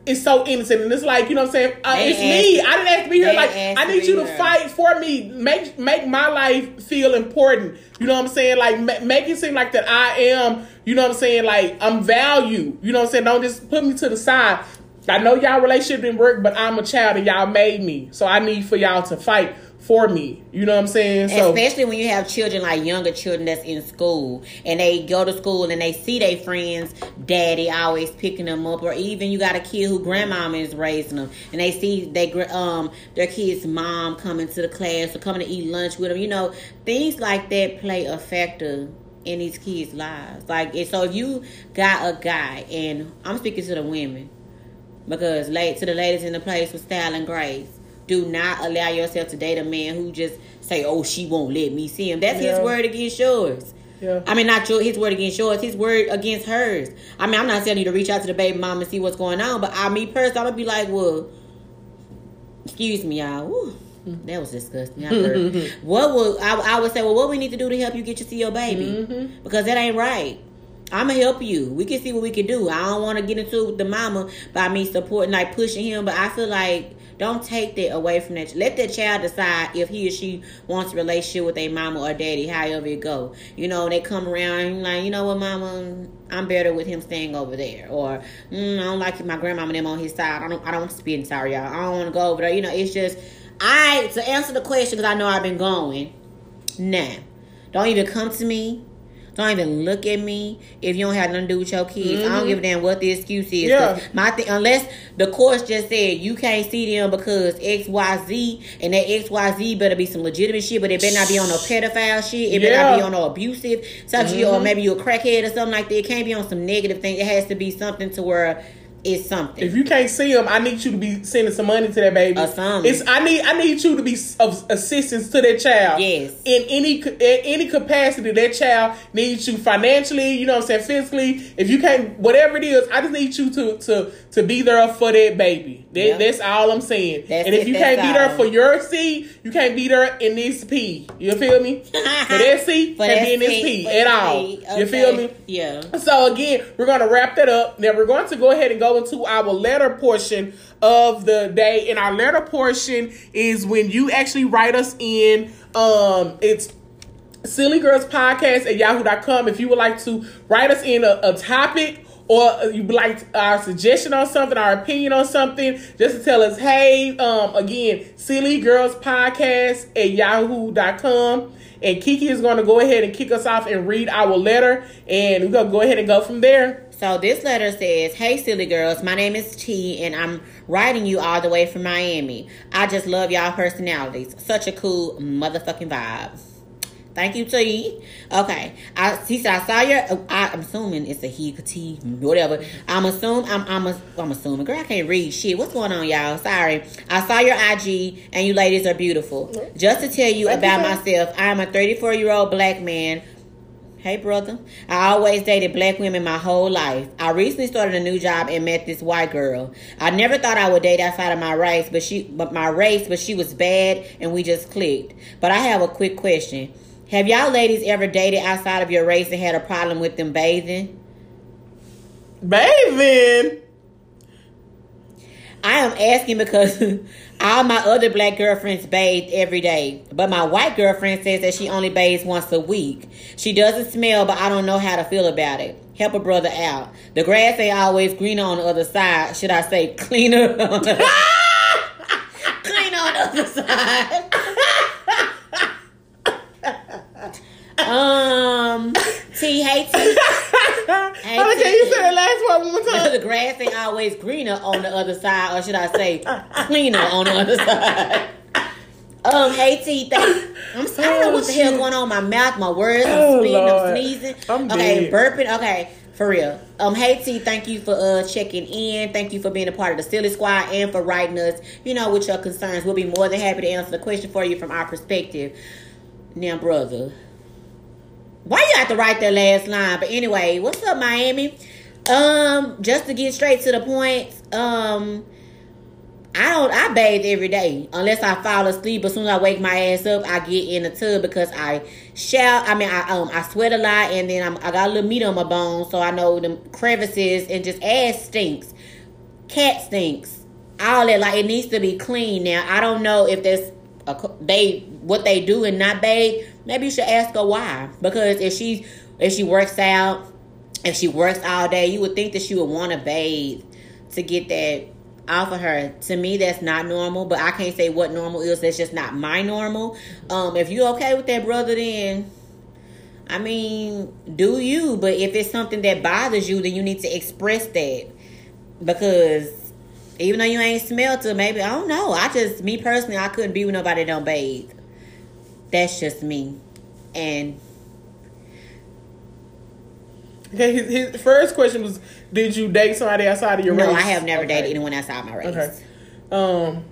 is so innocent, and it's like you know what I'm saying. Uh, it's me. I didn't have to be here. Like I need you to here. fight for me. Make make my life feel important. You know what I'm saying? Like ma- make it seem like that I am. You know what I'm saying? Like I'm value. You know what I'm saying? Don't just put me to the side. I know y'all relationship didn't work, but I'm a child and y'all made me. So I need for y'all to fight for me. You know what I'm saying? So, Especially when you have children like younger children that's in school and they go to school and they see their friends, daddy always picking them up, or even you got a kid who grandmama is raising them and they see they um their kid's mom coming to the class or coming to eat lunch with them. You know, things like that play a factor in these kids' lives. Like, so if you got a guy, and I'm speaking to the women because late to the ladies in the place with style and grace do not allow yourself to date a man who just say, "Oh, she won't let me see him." That's yeah. his word against yours. Yeah. I mean, not your his word against yours, his word against hers. I mean, I'm not telling you to reach out to the baby mom and see what's going on, but I, me personally, I'm gonna be like, well, excuse me, y'all. Woo, that was disgusting. what would I, I, would say? Well, what we need to do to help you get to see your baby? Mm-hmm. Because that ain't right. I'm gonna help you. We can see what we can do. I don't want to get into with the mama by me supporting, like pushing him, but I feel like don't take that away from that. Let that child decide if he or she wants a relationship with a mama or daddy, however it go. You know, they come around like, you know what, mama, I'm better with him staying over there, or mm, I don't like my grandmama and them on his side. I don't, I don't want to spin sorry, y'all. I don't want to go over there. You know, it's just I to answer the question because I know I've been going. Nah, don't even come to me don't even look at me if you don't have nothing to do with your kids. Mm-hmm. I don't give a damn what the excuse is. Yeah. My thing, unless the course just said you can't see them because X Y Z, and that X Y Z better be some legitimate shit, but it better not be on no pedophile shit. It yeah. better not be on no abusive such mm-hmm. or maybe you're a crackhead or something like that. It can't be on some negative thing. It has to be something to where is something. If you can't see them, I need you to be sending some money to that baby. Or something. It's I need I need you to be of assistance to that child. Yes. In any in any capacity, that child needs you financially. You know what I'm saying? Physically. If you can't, whatever it is, I just need you to to to be there for that baby. That, yep. That's all I'm saying. That's and if it, you can't be there for your C, you can't be there in this P. You feel me? for that C, can't be in this P at all. Okay. You feel me? Yeah. So again, we're gonna wrap that up. Now we're going to go ahead and go into our letter portion of the day. And our letter portion is when you actually write us in. Um, it's silly girls podcast at yahoo.com if you would like to write us in a, a topic or you like our suggestion on something, our opinion on something, just to tell us, hey, um, again, silly girls podcast at yahoo.com. And Kiki is going to go ahead and kick us off and read our letter, and we're going to go ahead and go from there. So this letter says, Hey, silly girls, my name is T, and I'm writing you all the way from Miami. I just love y'all personalities. Such a cool motherfucking vibes. Thank you, T. Okay. I he said I saw your. Oh, I, am assuming it's a he, T, whatever. I'm assuming. I'm. I'm. A, I'm assuming. Girl, I can't read shit. What's going on, y'all? Sorry. I saw your IG, and you ladies are beautiful. Just to tell you about myself, I'm a 34 year old black man Hey, brother. I always dated black women my whole life. I recently started a new job and met this white girl. I never thought I would date outside of my race, but she, but my race, but she was bad, and we just clicked. But I have a quick question. Have y'all ladies ever dated outside of your race and had a problem with them bathing? Bathing? I am asking because all my other black girlfriends bathe every day, but my white girlfriend says that she only bathes once a week. She doesn't smell, but I don't know how to feel about it. Help a brother out. The grass ain't always greener on the other side. Should I say cleaner? cleaner on the other side. um, T, T. can you say the last one one more time? the grass ain't always greener on the other side, or should I say, cleaner on the other side. Um, hey T, thank, I'm sorry. I don't know what the hell oh, going on. My mouth, my words, I'm oh, spitting, I'm sneezing. I'm okay, dead. burping. Okay, for real. Um, hey T, thank you for uh checking in. Thank you for being a part of the Silly Squad and for writing us, you know, with your concerns. We'll be more than happy to answer the question for you from our perspective. Now, brother, why you have to write that last line? But anyway, what's up, Miami? Um, just to get straight to the point, um, I don't. I bathe every day unless I fall asleep. As soon as I wake my ass up, I get in the tub because I shout. I mean, I um I sweat a lot, and then I'm, I got a little meat on my bones, so I know the crevices and just ass stinks, cat stinks, all that. Like it needs to be clean. Now I don't know if there's a, they what they do and not bathe. Maybe you should ask her why. Because if she if she works out, if she works all day, you would think that she would want to bathe to get that off of her. To me, that's not normal, but I can't say what normal is. That's just not my normal. Um, if you okay with that, brother, then I mean, do you? But if it's something that bothers you, then you need to express that because even though you ain't smelled to, maybe I don't know. I just me personally, I couldn't be with nobody that don't bathe. That's just me, and. Okay, his, his first question was did you date somebody outside of your no, race? No, I have never okay. dated anyone outside my race. Okay. Um.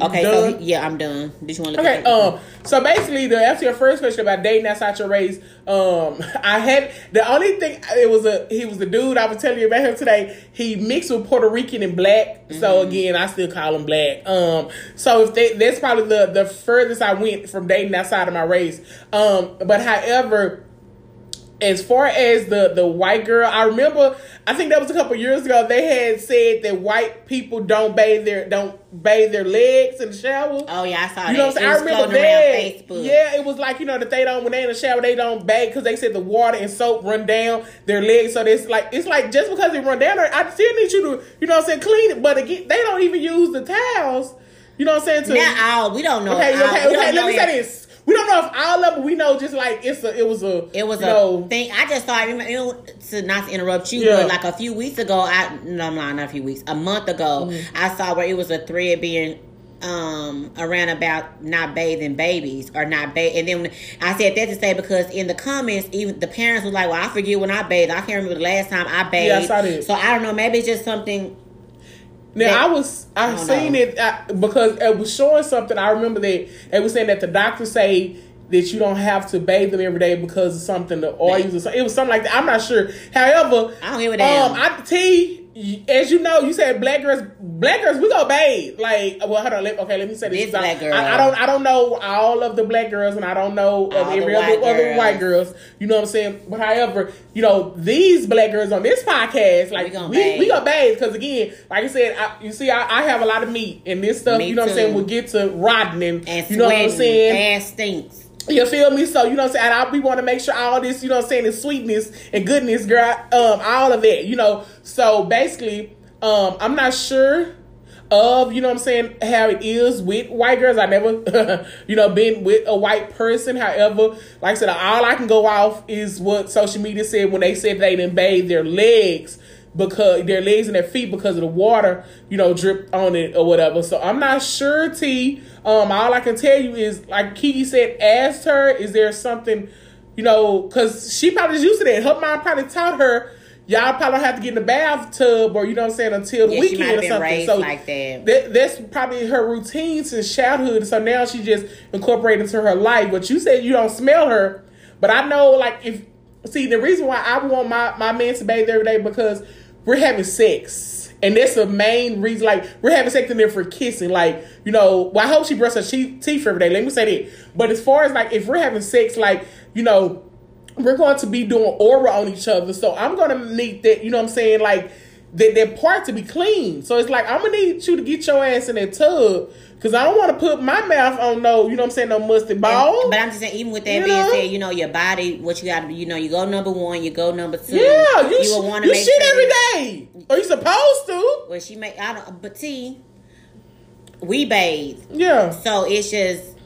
Okay, so yeah, I'm done. Did you want to look okay, um, so basically, to answer your first question about dating outside your race, um, I had the only thing it was a he was the dude I was telling you about him today. He mixed with Puerto Rican and black, mm-hmm. so again, I still call him black. Um, so if they, that's probably the the furthest I went from dating outside of my race. Um, but however as far as the the white girl, I remember I think that was a couple years ago. They had said that white people don't bathe their don't bathe their legs in the shower. Oh yeah, I saw you that. Know what I'm? I remember that. Yeah, it was like you know that they don't when they in the shower they don't bathe because they said the water and soap run down their legs. So it's like it's like just because they run down, I still need you to you know what I'm saying clean it. But again, they don't even use the towels. You know what I'm saying? To, now, all we don't know. Okay, okay, okay. Let me say this we don't know if all of them. We know just like it's a. It was a. It was a know, thing. I just thought to not to interrupt you, yeah. but like a few weeks ago, I no, I'm not, a few weeks, a month ago, mm-hmm. I saw where it was a thread being um around about not bathing babies or not bathe and then I said that to say because in the comments even the parents were like well I forget when I bathed I can't remember the last time I bathed yeah, so I don't know maybe it's just something now that, I was I, I seen know. it I, because it was showing something. I remember that it was saying that the doctor say that you don't have to bathe them every day because of something the oils or something. It was something like that. I'm not sure. However, I don't give a damn. Um, I T as you know, you said black girls, black girls, we go bathe. Like, well, hold on. Let, okay, let me say this. this black girl. I, I, don't, I don't know all of the black girls, and I don't know of every other, other white girls. You know what I'm saying? But however, you know these black girls on this podcast, like we we, we go bathe because again, like I said, I, you see, I, I, have a lot of meat, and this stuff, me you know too. what I'm saying, will get to rotting and, and you know what I'm saying, and stinks. You feel me? So you know what I'm saying. I we want to make sure all this, you know what I'm saying, is sweetness and goodness, girl. Um, all of it, you know. So basically, um, I'm not sure of you know what I'm saying how it is with white girls. I never you know been with a white person. However, like I said, all I can go off is what social media said when they said they didn't bathe their legs because their legs and their feet because of the water, you know, drip on it or whatever. So I'm not sure, T. Um, all I can tell you is, like Kiki said, asked her, is there something, you know, because she probably used to that. Her mom probably taught her y'all probably have to get in the bathtub or you know what I'm saying until the yeah, weekend or something. So like that. that. that's probably her routine since childhood. So now she just incorporated into her life. But you said you don't smell her, but I know like if see the reason why I want my my man to bathe every day because we're having sex. And that's the main reason, like, we're having sex in there for kissing. Like, you know, well, I hope she brushes her teeth every day. Let me say that. But as far as, like, if we're having sex, like, you know, we're going to be doing aura on each other. So I'm going to need that, you know what I'm saying? Like, that, that part to be clean. So it's like, I'm going to need you to get your ass in that tub. Cause I don't want to put my mouth on no, you know what I'm saying, no mustard ball. And, but I'm just saying, even with that you being know? said, you know, your body, what you got to, you know, you go number one, you go number two. Yeah, you, you will want to. You shit every day. Are you supposed to? Well, she make. I don't. But see, we bathe. Yeah. So it's just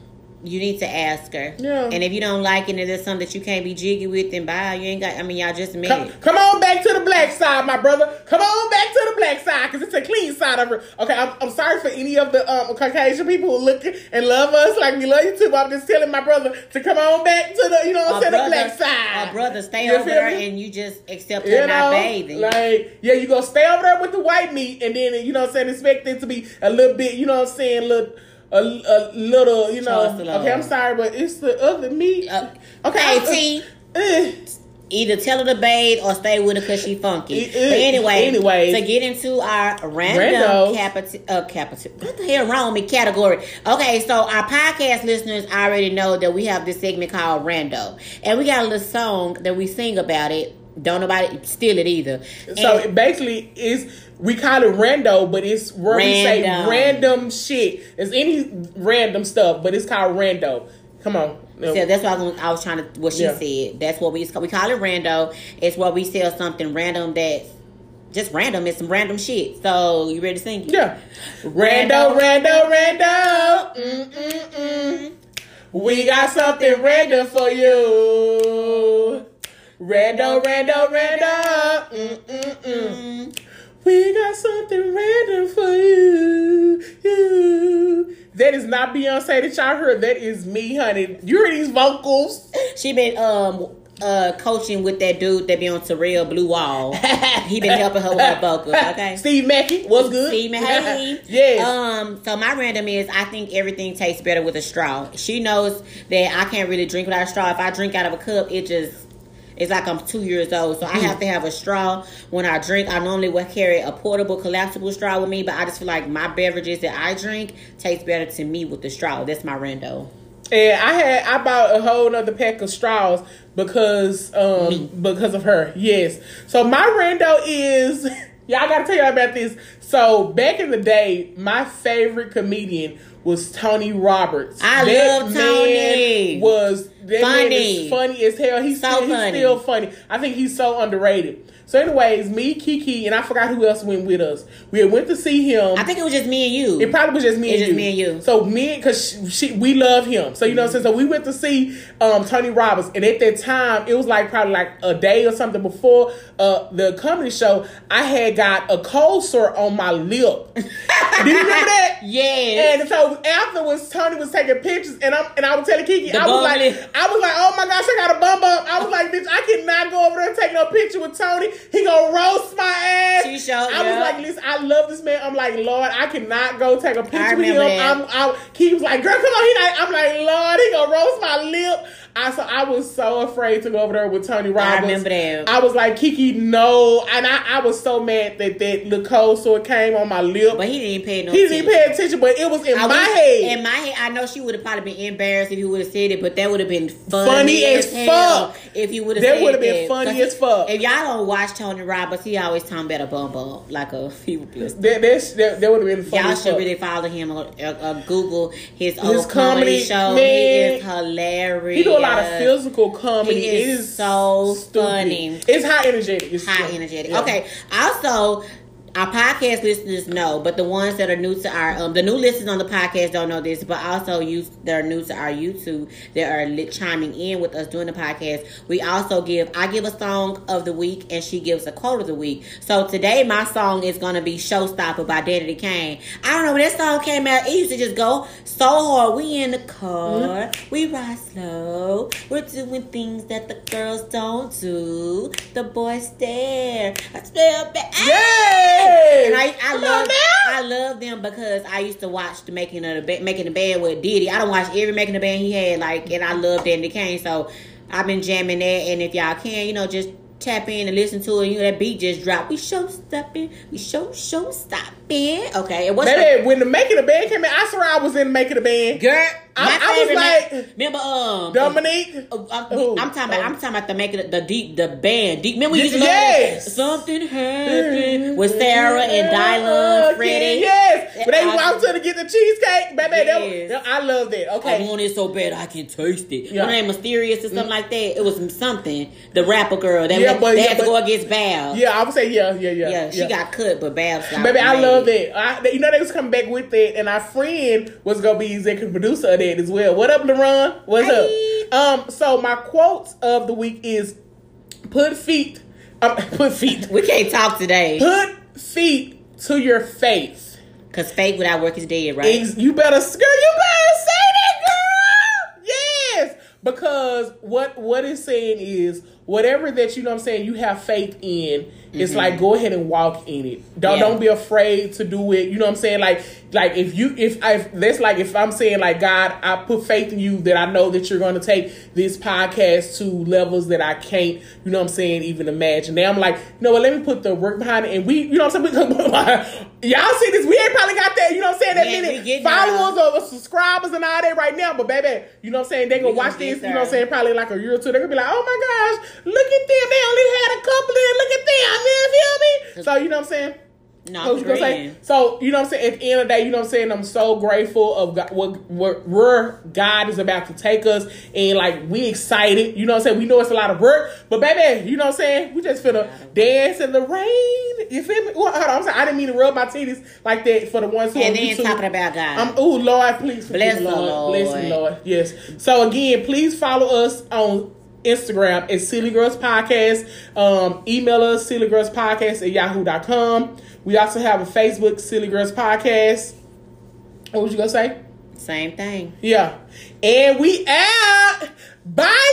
you need to ask her. Yeah. And if you don't like it and there's something that you can't be jiggy with, then bye. You ain't got. I mean, y'all just met. Come, come on back to the black side, my brother. Come on back to the black side because it's a clean side of her. Okay, I'm, I'm sorry for any of the um, Caucasian people who look and love us like we love you too. But I'm just telling my brother to come on back to the you know what I'm saying the black side. My brother, stay you over there and you just accept her you know, not bathing. Like yeah, you gonna stay over there with the white meat and then you know what I'm saying expect it to be a little bit you know what I'm saying little a, a little, you know. Okay, I'm sorry, but it's the other meat. Uh, okay, T. Uh, Either tell her to bathe or stay with her because she funky. but anyway, anyway, to get into our random capital, uh, capital, what the hell wrong with me category? Okay, so our podcast listeners already know that we have this segment called Rando, and we got a little song that we sing about it. Don't nobody steal it either. So and, basically, is we call it rando, but it's where random. we say random shit. It's any random stuff, but it's called rando. Come on. So that's what I was, I was trying to. What she yeah. said. That's what we we call it rando. It's where we sell something random that's just random. It's some random shit. So you ready to sing? Yeah. Rando, rando, rando. Mm-mm-mm. We got something random for you. Rando, rando, rando. Mm-mm-mm. Mm-hmm. We got something random for you. you. That is not Beyonce that y'all heard. That is me, honey. You hear these vocals? She been um uh coaching with that dude that be on Terrell Blue Wall. he been helping her with her vocals. Okay. Steve Mackey, what's good? Steve Mackey. yes. Um. So my random is I think everything tastes better with a straw. She knows that I can't really drink without a straw. If I drink out of a cup, it just it's like I'm two years old, so I have to have a straw when I drink. I normally will carry a portable, collapsible straw with me, but I just feel like my beverages that I drink taste better to me with the straw. That's my rando. And I had I bought a whole other pack of straws because um because of her. Yes. So my rando is y'all gotta tell y'all about this. So back in the day, my favorite comedian was Tony Roberts. I that love Tony. Was that funny, funny as hell. He's, so still, funny. he's still funny. I think he's so underrated. So, anyways, me, Kiki, and I forgot who else went with us. We went to see him. I think it was just me and you. It probably was just me, and, just you. me and you. So me, because she, we love him. So you know, what I'm saying. So we went to see um, Tony Roberts, and at that time, it was like probably like a day or something before uh, the comedy show. I had got a cold sore on my lip. Do you remember that? Yeah. And so afterwards, Tony was taking pictures, and I'm and I was telling Kiki, the I was like, I was like, oh my gosh, I got a bum bump. I was like, bitch, I cannot go over there and take no picture with Tony. He gonna roast my ass. She showed. I was like, listen, I love this man. I'm like, Lord, I cannot go take a picture with him. That. I'm, I, he was like, girl, come on. He like, I'm like, Lord, he gonna roast my lip. I so I was so afraid to go over there with Tony Roberts. I remember that. I was like, Kiki, no, and I, I was so mad that that the cold sore came on my lip. But he didn't pay no. He attention. didn't pay attention, but it was in I my was, head. In my head, I know she would have probably been embarrassed if he would have said it, but that would have been funny, funny as, as fuck if you would have. Said that That would have been funny as fuck. If y'all don't watch Tony Roberts, he always talking about a bum bum like a fever blister. That that, that would have been funny. Y'all should really follow him or, uh, uh, Google his, his old comedy, comedy show. Man, he is hilarious. He lot of physical comedy. He is, it is so stupid. funny. It's high energetic. It's high energetic. Okay. Also, our podcast listeners know, but the ones that are new to our um, the new listeners on the podcast don't know this, but also you that are new to our YouTube that are li- chiming in with us doing the podcast. We also give I give a song of the week and she gives a quote of the week. So today my song is gonna be Showstopper by Danity Kane. I don't know when that song came out, it used to just go so hard. We in the car, mm-hmm. we ride slow, we're doing things that the girls don't do. The boys stare, I stare back. Yeah. And I, I love I love them because I used to watch the making of the making the band with Diddy. I don't watch every making the band he had, like, and I love Danity Kane. So I've been jamming that. And if y'all can, you know, just tap in and listen to it. You know, that beat just dropped. We show stopping. We show show stopping. Okay. And what's Baby, the, when the making the band came in, I swear I was in making the band. Girl, I, I was like, remember um Dominique. Uh, uh, I'm, I'm, talking about. I'm talking about the making the deep the band deep. Remember we used to yes. something happened with Sarah and Dylan, Freddie. Yes, but they walked to get the cheesecake, baby. Yes. That, I love that. Okay, I want it so bad I can taste it. Yeah. Her name mysterious or something mm. like that. It was something. The rapper girl that yeah, but, they yeah, had to go against Bab. Yeah, I would say yeah, yeah, yeah. Yeah, she yeah. got cut, but Bab. Baby, I love that. I, you know they was coming back with it, and our friend was gonna be executive producer of that as well. What up, LaRon? What's Hi. up? Um, so my quotes of the week is put feet um, put feet. We can't talk today. Put feet to your faith. Cause faith without work is dead, right? You better, girl. You better say that, girl. Yes, because what what it's saying is whatever that you know what I'm saying you have faith in, mm-hmm. it's like go ahead and walk in it. Don't yeah. don't be afraid to do it. You know what I'm saying? Like like if you if I that's like if I'm saying like God, I put faith in you that I know that you're gonna take this podcast to levels that I can't, you know what I'm saying, even imagine. Now I'm like, you know what, let me put the work behind it and we you know what I'm saying? y'all see this, we ain't probably got that, you know what I'm saying, that many followers or subscribers and all that right now. But baby, you know what I'm saying, they gonna watch this, you know what I'm saying, probably like a year or two, they're gonna be like, oh my gosh, look at them. They only had a couple of look at them. You feel me? So you know what I'm saying? No, what say? So you know what I'm saying. At the end of the day, you know what I'm saying. I'm so grateful of God, what, where God is about to take us, and like we excited. You know what I'm saying. We know it's a lot of work, but baby, you know what I'm saying. We just finna dance in the rain. You feel me? Well, hold on. I'm saying I didn't mean to rub my titties like that for the ones who. And then YouTube. talking about God. I'm, oh Lord, please bless me, Lord. Lord. Bless me, Lord. Yes. So again, please follow us on Instagram at Silly Girls Podcast. Um, email us, Silly Girls Podcast at yahoo.com. We also have a Facebook, Silly Girls Podcast. What was you going to say? Same thing. Yeah. And we out. Bye.